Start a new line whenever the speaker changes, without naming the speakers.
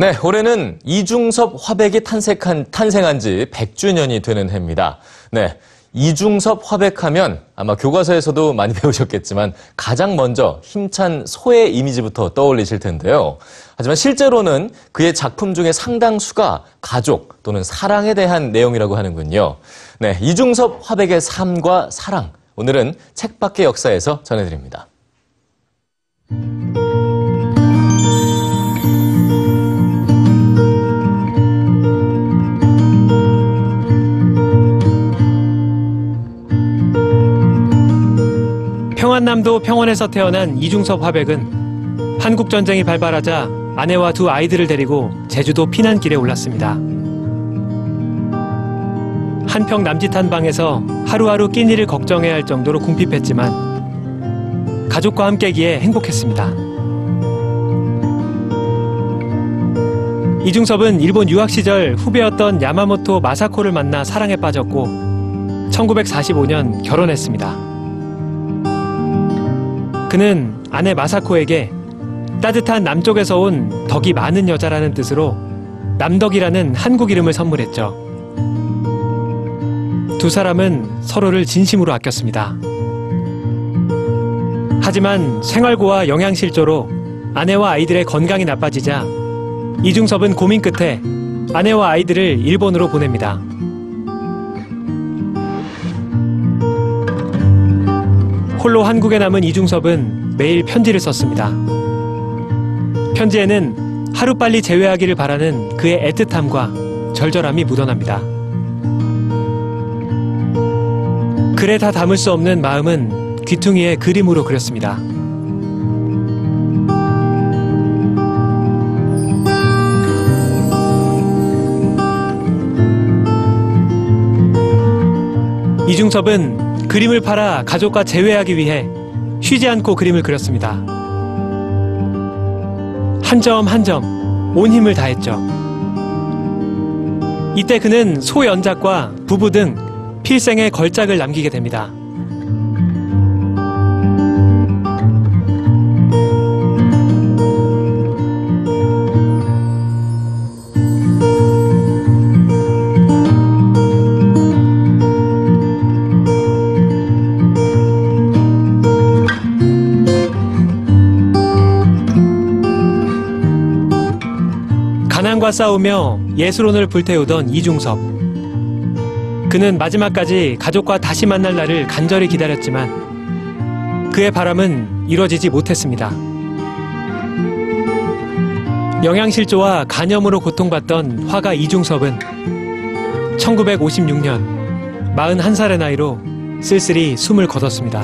네, 올해는 이중섭 화백이 탄생한, 탄생한 지 100주년이 되는 해입니다. 네, 이중섭 화백하면 아마 교과서에서도 많이 배우셨겠지만 가장 먼저 힘찬 소의 이미지부터 떠올리실 텐데요. 하지만 실제로는 그의 작품 중에 상당수가 가족 또는 사랑에 대한 내용이라고 하는군요. 네, 이중섭 화백의 삶과 사랑. 오늘은 책밖의 역사에서 전해드립니다.
평안남도 평원에서 태어난 이중섭 화백은 한국 전쟁이 발발하자 아내와 두 아이들을 데리고 제주도 피난길에 올랐습니다. 한평 남짓한 방에서 하루하루 끼니를 걱정해야 할 정도로 궁핍했지만 가족과 함께기에 행복했습니다. 이중섭은 일본 유학 시절 후배였던 야마모토 마사코를 만나 사랑에 빠졌고 1945년 결혼했습니다. 그는 아내 마사코에게 따뜻한 남쪽에서 온 덕이 많은 여자라는 뜻으로 남덕이라는 한국 이름을 선물했죠. 두 사람은 서로를 진심으로 아꼈습니다. 하지만 생활고와 영양실조로 아내와 아이들의 건강이 나빠지자 이중섭은 고민 끝에 아내와 아이들을 일본으로 보냅니다. 홀로 한국에 남은 이중섭은 매일 편지를 썼습니다. 편지에는 하루빨리 재회하기를 바라는 그의 애틋함과 절절함이 묻어납니다. 글에 다 담을 수 없는 마음은 귀퉁이에 그림으로 그렸습니다. 이중섭은 그림을 팔아 가족과 재회하기 위해 쉬지 않고 그림을 그렸습니다. 한 점 한 점 온 힘을 다했죠. 이때 그는 소연작과 부부 등 필생의 걸작을 남기게 됩니다. 가난과 싸우며 예술혼을 불태우던 이중섭. 그는 마지막까지 가족과 다시 만날 날을 간절히 기다렸지만 그의 바람은 이뤄지지 못했습니다. 영양실조와 간염으로 고통받던 화가 이중섭은 1956년 41살의 나이로 쓸쓸히 숨을 거뒀습니다.